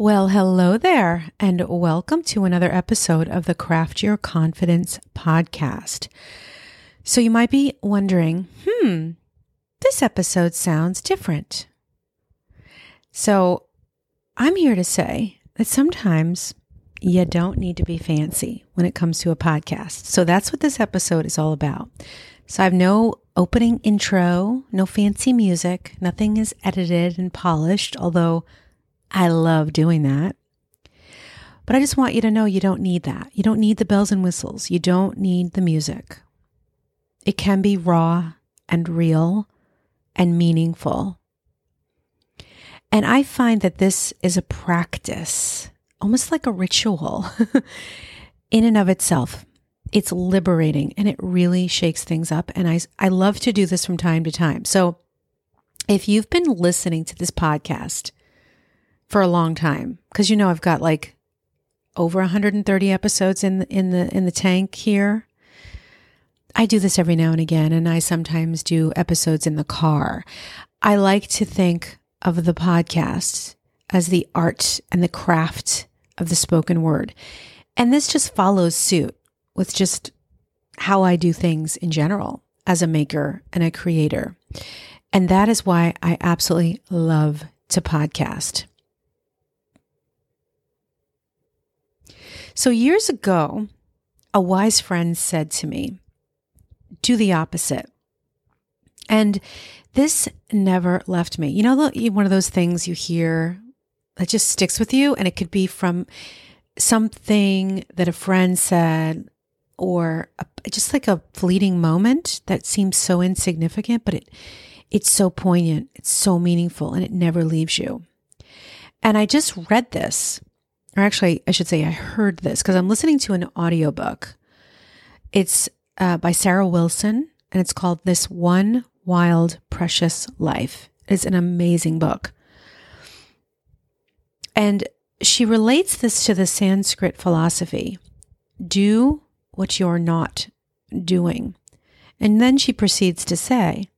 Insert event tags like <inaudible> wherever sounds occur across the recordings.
Well, hello there, and welcome to another episode of the Craft Your Confidence podcast. So, you might be wondering, hmm, this episode sounds different. So, I'm here to say that sometimes you don't need to be fancy when it comes to a podcast. So, that's what this episode is all about. So, I have no opening intro, no fancy music, nothing is edited and polished, although I love doing that. But I just want you to know you don't need that. You don't need the bells and whistles. You don't need the music. It can be raw and real and meaningful. And I find that this is a practice, almost like a ritual <laughs> in and of itself. It's liberating and it really shakes things up. And I, I love to do this from time to time. So if you've been listening to this podcast, for a long time because you know I've got like over 130 episodes in the, in the in the tank here. I do this every now and again and I sometimes do episodes in the car. I like to think of the podcast as the art and the craft of the spoken word. And this just follows suit with just how I do things in general as a maker and a creator. And that is why I absolutely love to podcast. So, years ago, a wise friend said to me, Do the opposite. And this never left me. You know, one of those things you hear that just sticks with you, and it could be from something that a friend said or a, just like a fleeting moment that seems so insignificant, but it it's so poignant, it's so meaningful, and it never leaves you. And I just read this or actually, I should say, I heard this because I'm listening to an audiobook. It's uh, by Sarah Wilson, and it's called This One Wild, Precious Life. It's an amazing book. And she relates this to the Sanskrit philosophy do what you're not doing. And then she proceeds to say,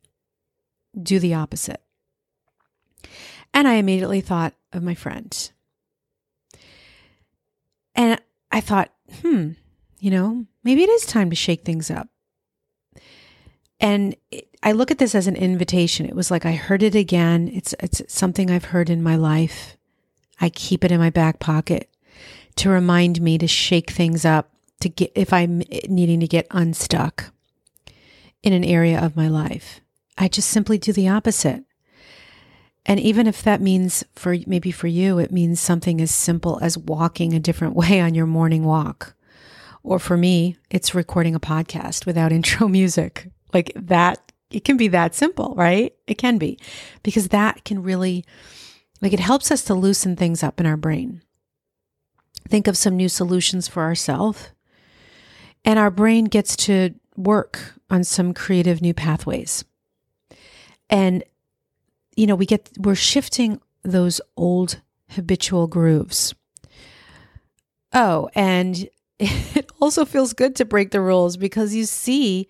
do the opposite. And I immediately thought of my friend and I thought, hmm, you know, maybe it is time to shake things up. And it, I look at this as an invitation. It was like I heard it again. It's it's something I've heard in my life. I keep it in my back pocket to remind me to shake things up, to get if I'm needing to get unstuck in an area of my life. I just simply do the opposite. And even if that means for maybe for you, it means something as simple as walking a different <laughs> way on your morning walk. Or for me, it's recording a podcast without <laughs> intro music. Like that, it can be that simple, right? It can be because that can really, like, it helps us to loosen things up in our brain. Think of some new solutions for ourselves. And our brain gets to work on some creative new pathways. And you know, we get, we're shifting those old habitual grooves. Oh, and <laughs> it also feels good to break the rules because you see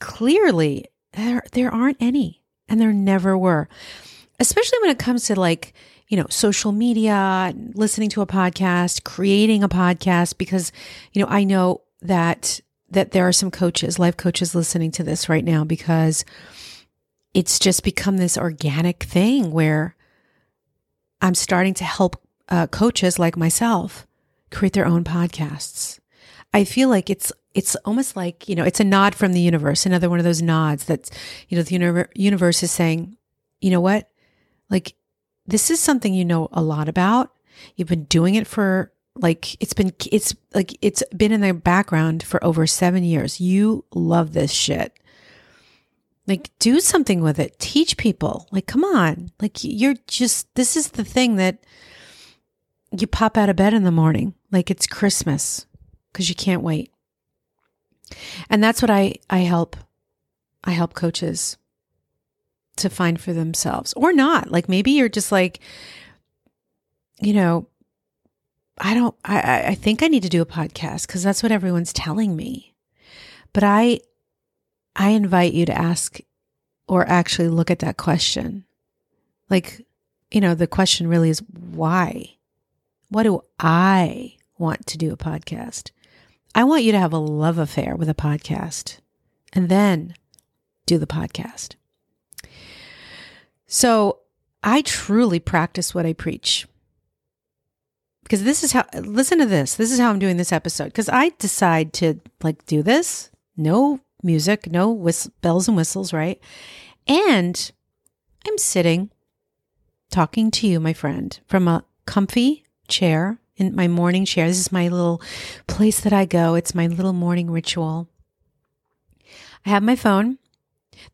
clearly there, there aren't any and there never were. Especially when it comes to like, you know, social media, listening to a podcast, creating a podcast because, you know, I know that that there are some coaches, life coaches listening to this right now because it's just become this organic thing where I'm starting to help uh, coaches like myself create their own podcasts. I feel like it's it's almost like you know it's a nod from the universe, another one of those nods that you know the universe is saying, you know what, like this is something you know a lot about. You've been doing it for like it's been it's like it's been in the background for over seven years. You love this shit. Like, do something with it. Teach people. Like, come on. Like, you're just, this is the thing that you pop out of bed in the morning like it's Christmas because you can't wait. And that's what I, I help. I help coaches to find for themselves or not. Like, maybe you're just like, you know, I don't, I, I think I need to do a podcast because that's what everyone's telling me. But I, I invite you to ask or actually look at that question. Like, you know, the question really is why? What do I want to do a podcast? I want you to have a love affair with a podcast and then do the podcast. So I truly practice what I preach. Because this is how, listen to this. This is how I'm doing this episode. Because I decide to like do this, no music, no whistle, bells and whistles, right? And I'm sitting talking to you, my friend, from a comfy chair in my morning chair. This is my little place that I go. It's my little morning ritual. I have my phone.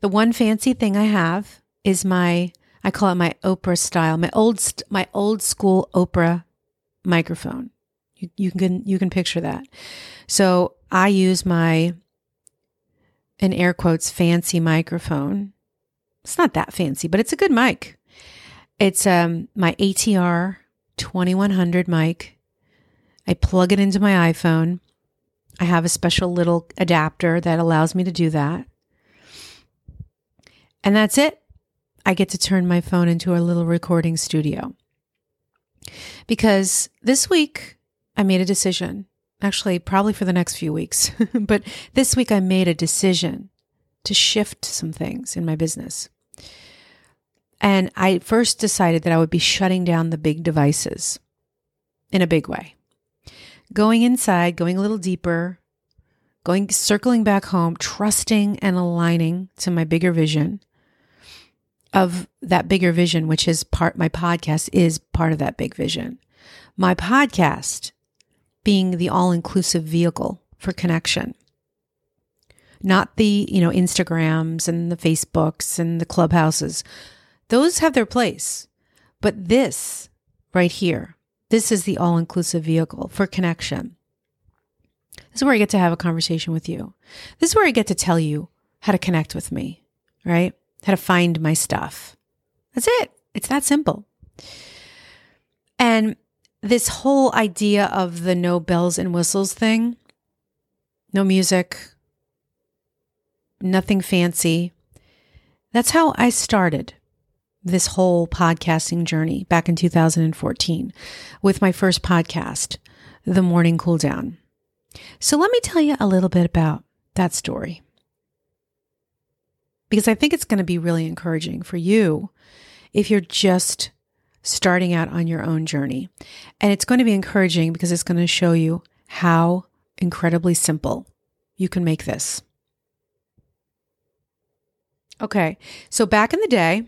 The one fancy thing I have is my I call it my Oprah style, my old my old school Oprah microphone. You, you can you can picture that. So I use my in air quotes fancy microphone. It's not that fancy, but it's a good mic. It's um my ATR 2100 mic. I plug it into my iPhone. I have a special little adapter that allows me to do that. And that's it. I get to turn my phone into a little recording studio. Because this week I made a decision, actually, probably for the next few weeks, <laughs> but this week I made a decision to shift some things in my business. And I first decided that I would be shutting down the big devices in a big way. Going inside, going a little deeper, going circling back home, trusting and aligning to my bigger vision of that bigger vision, which is part my podcast is part of that big vision. My podcast being the all-inclusive vehicle for connection. Not the, you know, Instagrams and the Facebooks and the clubhouses those have their place. But this right here, this is the all inclusive vehicle for connection. This is where I get to have a conversation with you. This is where I get to tell you how to connect with me, right? How to find my stuff. That's it. It's that simple. And this whole idea of the no bells and whistles thing, no music, nothing fancy, that's how I started this whole podcasting journey back in 2014 with my first podcast, The Morning Cool Down. So let me tell you a little bit about that story. Because I think it's going to be really encouraging for you if you're just starting out on your own journey. And it's going to be encouraging because it's going to show you how incredibly simple you can make this. Okay, so back in the day,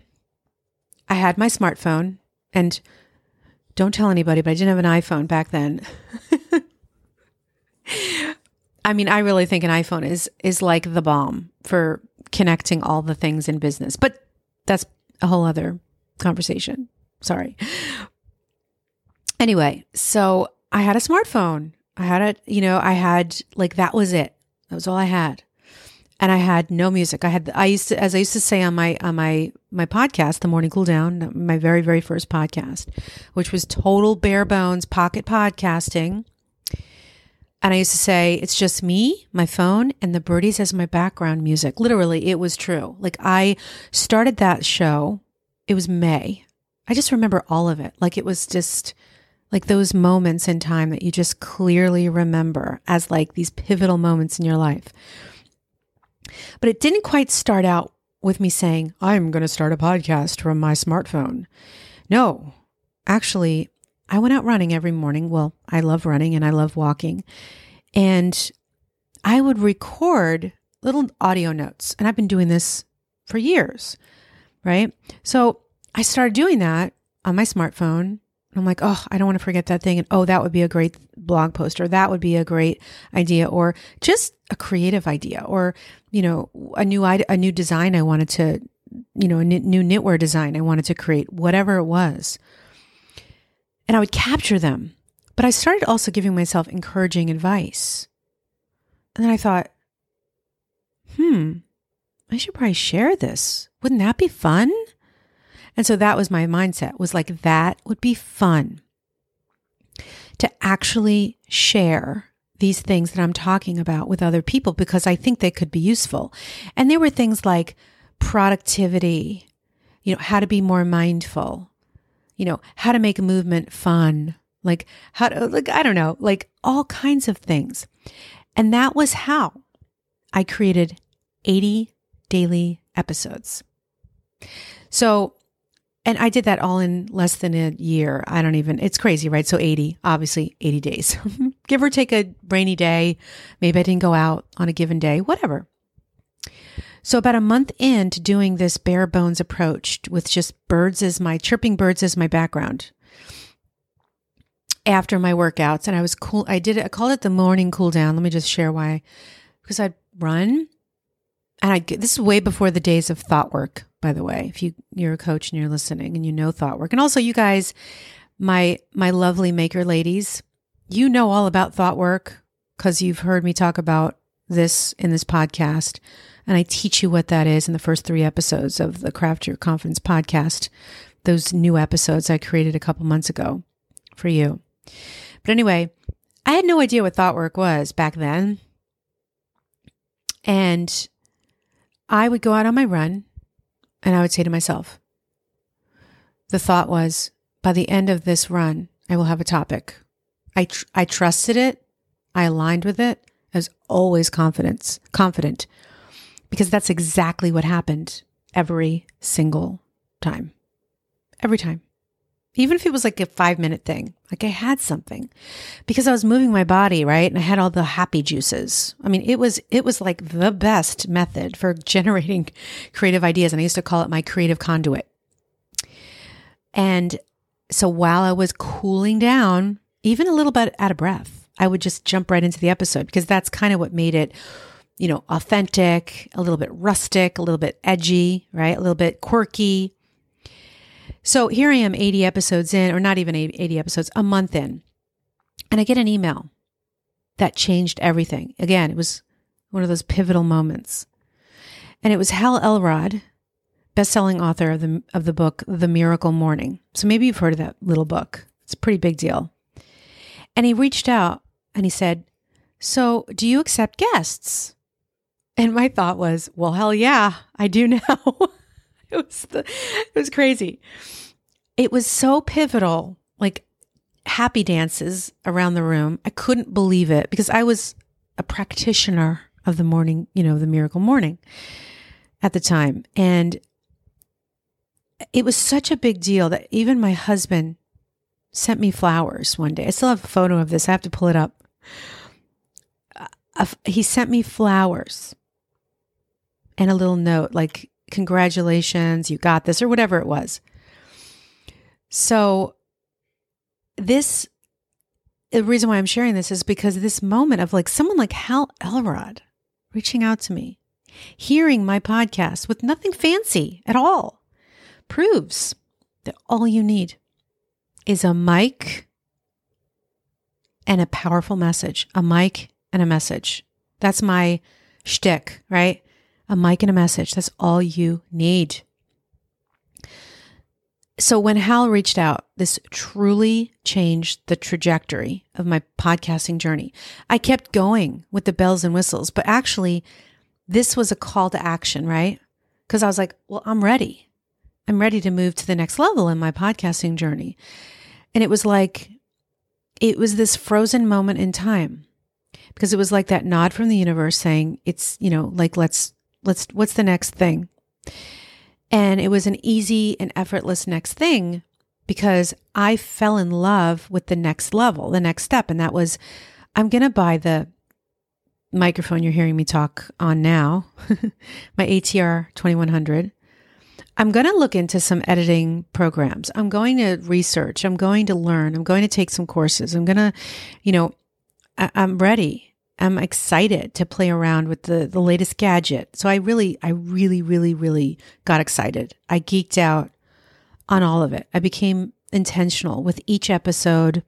I had my smartphone and don't tell anybody, but I didn't have an iPhone back then. <laughs> I mean, I really think an iPhone is is like the bomb for connecting all the things in business. But that's a whole other conversation. Sorry. Anyway, so I had a smartphone. I had a, you know, I had like that was it. That was all I had and I had no music. I had I used to as I used to say on my on my my podcast, The Morning Cool Down, my very very first podcast, which was total bare bones pocket podcasting. And I used to say it's just me, my phone, and the birdies as my background music. Literally, it was true. Like I started that show. It was May. I just remember all of it. Like it was just like those moments in time that you just clearly remember as like these pivotal moments in your life. But it didn't quite start out with me saying, I'm going to start a podcast from my smartphone. No, actually, I went out running every morning. Well, I love running and I love walking. And I would record little audio notes. And I've been doing this for years, right? So I started doing that on my smartphone I'm like, oh, I don't want to forget that thing. And oh, that would be a great blog post, or that would be a great idea, or just a creative idea, or, you know, a new, a new design I wanted to, you know, a new knitwear design I wanted to create, whatever it was. And I would capture them. But I started also giving myself encouraging advice. And then I thought, hmm, I should probably share this. Wouldn't that be fun? And so that was my mindset was like, that would be fun to actually share these things that I'm talking about with other people because I think they could be useful. And there were things like productivity, you know, how to be more mindful, you know, how to make a movement fun, like how to, like, I don't know, like all kinds of things. And that was how I created 80 daily episodes. So, and I did that all in less than a year. I don't even, it's crazy, right? So 80, obviously 80 days. <laughs> Give or take a rainy day. Maybe I didn't go out on a given day, whatever. So about a month into doing this bare bones approach with just birds as my chirping birds as my background after my workouts and I was cool I did it I called it the morning cool down. Let me just share why. Because I'd run and I this is way before the days of thought work, by the way. If you you're a coach and you're listening and you know thought work. And also you guys my my lovely maker ladies, you know all about thought work cuz you've heard me talk about this in this podcast. And I teach you what that is in the first three episodes of the Craft Your Confidence podcast. Those new episodes I created a couple months ago for you. But anyway, I had no idea what thought work was back then. And I would go out on my run and I would say to myself, the thought was, by the end of this run, I will have a topic. I, tr- I trusted it. I aligned with it. I was always confidence, confident because that's exactly what happened every single time. Every time. Even if it was like a five minute thing, like I had something because I was moving my body, right? And I had all the happy juices. I mean, it was, it was like the best method for <laughs> generating creative ideas. And I used to call it my creative conduit. And so while I was cooling down, even a little bit out of breath, I would just jump right into the episode because that's kind of what made it you know, authentic, a little bit rustic, a little bit edgy, right? A little bit quirky. So here I am 80 episodes in, or not even 80 episodes, a month in. And I get an email that changed everything. Again, it was one of those pivotal moments. And it was Hal Elrod, best-selling author of the of the book The Miracle Morning. So maybe you've heard of that little book. It's a pretty big deal. And he reached out and he said, "So, do you accept guests?" And my thought was, well, hell yeah, I do now. <laughs> <laughs> it was the, it was crazy. It was so pivotal, like happy dances around the room. I couldn't believe it because I was a practitioner of the morning, you know, the miracle morning at the time. And it was such a big deal that even my husband sent me flowers one day. I still have a photo of this. I have to pull it up. Uh, he sent me flowers and a little note like, congratulations, you got this, or whatever it was. So, this, the reason why I'm sharing this is because this moment of like someone like Hal Elrod reaching out to me, hearing my podcast with nothing fancy at all, proves that all you need is a mic and a powerful message, a mic and a message. That's my shtick, right? A mic and a message. That's all you need. So when Hal reached out, this truly changed the trajectory of my podcasting journey. I kept going with the bells and whistles, but actually, this was a call to action, right? Because I was like, well, I'm ready. I'm ready to move to the next level in my podcasting journey. And it was like, it was this frozen moment in time because it was like that nod from the universe saying, it's, you know, like, let's let's what's the next thing? And it was an easy and effortless next thing because i fell in love with the next level the next step. And that was i'm going to buy the microphone you're hearing me talk on now <laughs> my atr 2100 i'm going to look into some editing programs. I'm going to research. I'm going to learn. I'm going to take some courses. I'm going to you know I- i'm ready am excited to play around with the the latest gadget. So I really I really really really got excited. I geeked out on all of it. I became intentional with each episode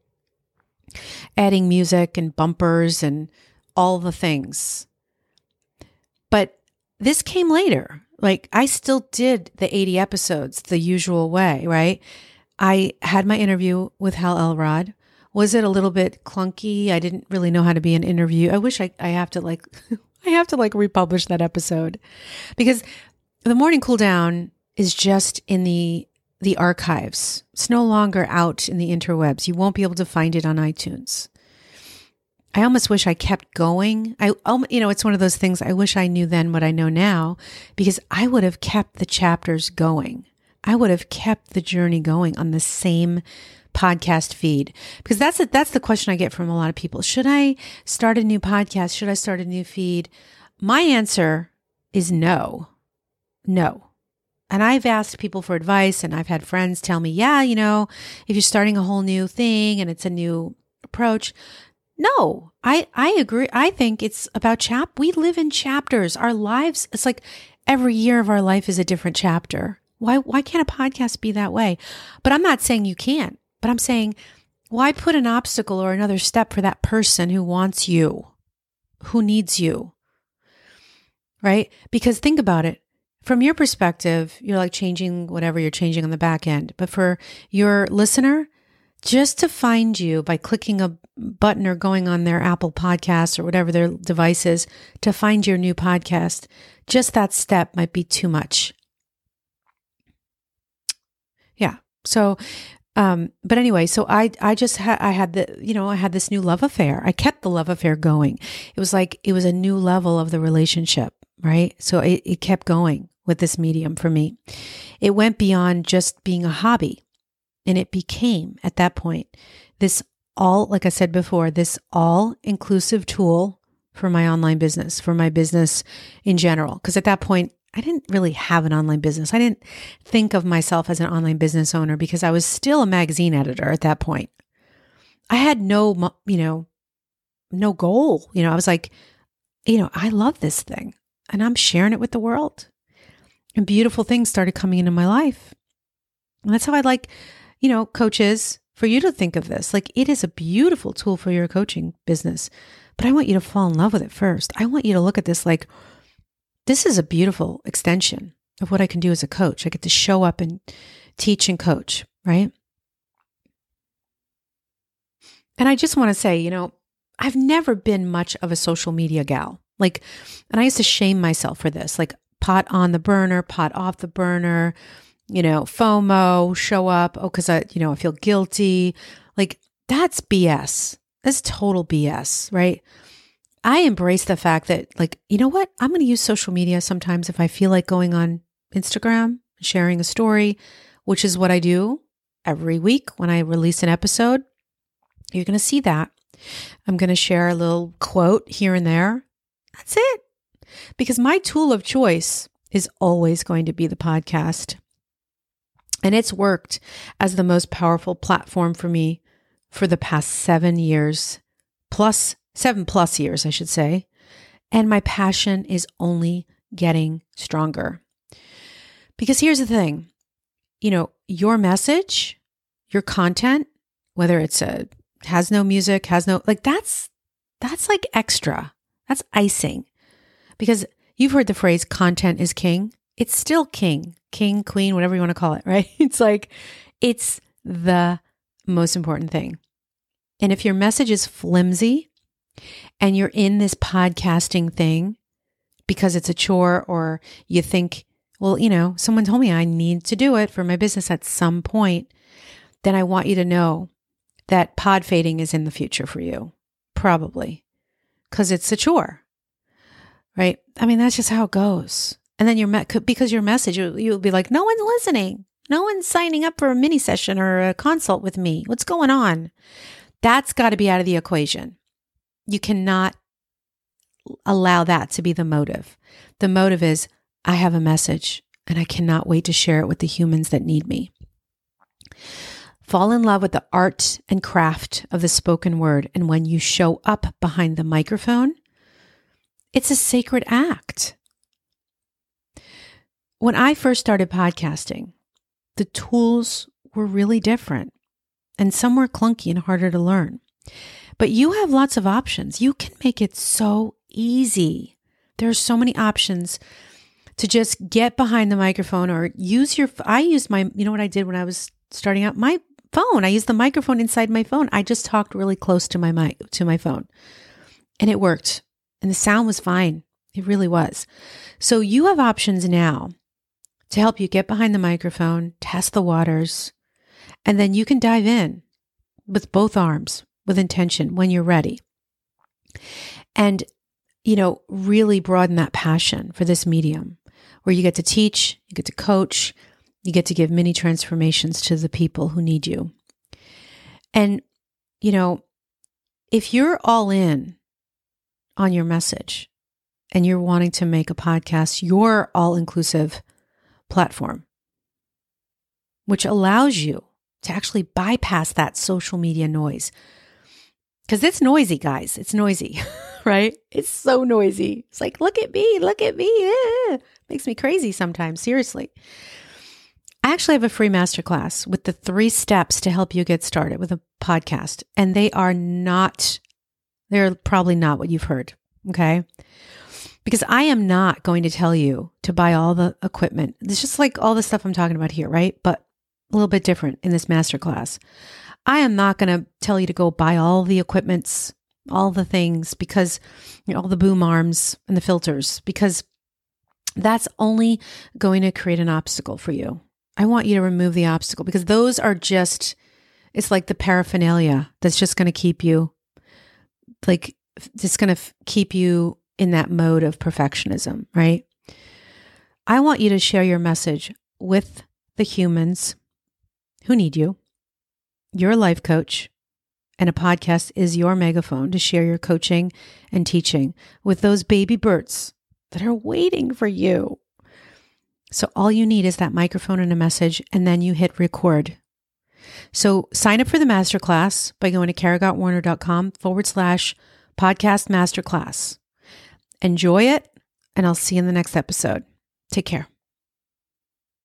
adding music and bumpers and all the things. But this came later. Like I still did the 80 episodes the usual way, right? I had my interview with Hal Elrod. Was it a little bit clunky? I didn't really know how to be an interview. I wish I, I have to like, <laughs> I have to like republish that episode because the morning cool down is just in the, the archives. It's no longer out in the interwebs. You won't be able to find it on iTunes. I almost wish I kept going. I, um, you know, it's one of those things I wish I knew then what I know now because I would have kept the chapters going. I would have kept the journey going on the same podcast feed because that's a, that's the question I get from a lot of people. Should I start a new podcast? Should I start a new feed? My answer is no. No. And I've asked people for advice and I've had friends tell me, yeah, you know, if you're starting a whole new thing and it's a new approach, no, I, I agree. I think it's about chap. We live in chapters. Our lives, it's like every year of our life is a different chapter. Why, why can't a podcast be that way? But I'm not saying you can't, but I'm saying why put an obstacle or another step for that person who wants you, who needs you? Right? Because think about it from your perspective, you're like changing whatever you're changing on the back end. But for your listener, just to find you by clicking a button or going on their Apple podcast or whatever their device is to find your new podcast, just that step might be too much. Yeah. So, um, but anyway, so I, I just had, I had the, you know, I had this new love affair. I kept the love affair going. It was like, it was a new level of the relationship, right? So it, it kept going with this medium for me. It went beyond just being a hobby. And it became, at that point, this all, like I said before, this all inclusive tool for my online business, for my business in general. Because at that point, I didn't really have an online business. I didn't think of myself as an online business owner because I was still a magazine editor at that point. I had no, you know, no goal. You know, I was like, you know, I love this thing and I'm sharing it with the world and beautiful things started coming into my life. And that's how I'd like, you know, coaches, for you to think of this. Like it is a beautiful tool for your coaching business, but I want you to fall in love with it first. I want you to look at this like this is a beautiful extension of what I can do as a coach. I get to show up and teach and coach, right? And I just want to say, you know, I've never been much of a social media gal. Like, and I used to shame myself for this. Like, pot on the burner, pot off the burner, you know, FOMO, show up. Oh, because I, you know, I feel guilty. Like that's BS. That's total BS, right? I embrace the fact that, like, you know what? I'm going to use social media sometimes if I feel like going on Instagram, sharing a story, which is what I do every week when I release an episode. You're going to see that. I'm going to share a little quote here and there. That's it because my tool of choice is always going to be the podcast. And it's worked as the most powerful platform for me for the past seven years, plus seven plus years, I should say. And my passion is only getting stronger. Because here's the thing you know, your message, your content, whether it's a has no music, has no like that's that's like extra. That's icing because you've heard the phrase content is king. It's still king, king, queen, whatever you want to call it, <laughs> right? It's like, it's the most important thing. And if your message is flimsy and you're in this podcasting thing because it's a chore or you think, well, you know, someone told me I need to do it for my business at some point, then I want you to know that pod fading is in the future for you, probably because it's a chore right? I mean, that's just how it goes. And then your me- because your message, you'll be like, no one's listening. No one's signing up for a mini session or a consult with me. What's going on? That's got to be out of the equation. You cannot allow that to be the motive. The motive is, I have a message and I cannot wait to share it with the humans that need me. Fall in love with the art and craft of the spoken word. And when you show up behind the microphone, it's a sacred act. When I first started podcasting, the tools were really different and some were clunky and harder to learn. But you have lots of options. You can make it so easy. There are so many options to just get behind the microphone or use your I used my you know what I did when I was starting out my phone. I used the microphone inside my phone. I just talked really close to my mic to my phone. And it worked. And the sound was fine. It really was. So you have options now to help you get behind the microphone, test the waters, and then you can dive in with both arms with intention when you're ready. And, you know, really broaden that passion for this medium where you get to teach, you get to coach, you get to give mini transformations to the people who need you. And, you know, if you're all in on your message and you're wanting to make a podcast your all inclusive platform, which allows you to actually bypass that social media noise. Because it's noisy, guys. It's noisy, <laughs> right? It's so noisy. It's like, look at me, look at me. Eh. Makes me crazy sometimes, seriously. I actually have a free masterclass with the three steps to help you get started with a podcast. And they are not, they're probably not what you've heard. Okay. Because I am not going to tell you to buy all the equipment. It's just like all the stuff I'm talking about here, right? But a little bit different in this masterclass. I am not going to tell you to go buy all the equipments, all the things, because you know, all the boom arms and the filters, because that's only going to create an obstacle for you. I want you to remove the obstacle because those are just, it's like the paraphernalia that's just going to keep you, like, just going to f- keep you in that mode of perfectionism, right? I want you to share your message with the humans who need you. You're life coach, and a podcast is your megaphone to share your coaching and teaching with those baby birds that are waiting for you. So all you need is that microphone and a message, and then you hit record. So sign up for the masterclass by going to karagottwarner.com forward slash podcast masterclass. Enjoy it, and I'll see you in the next episode. Take care.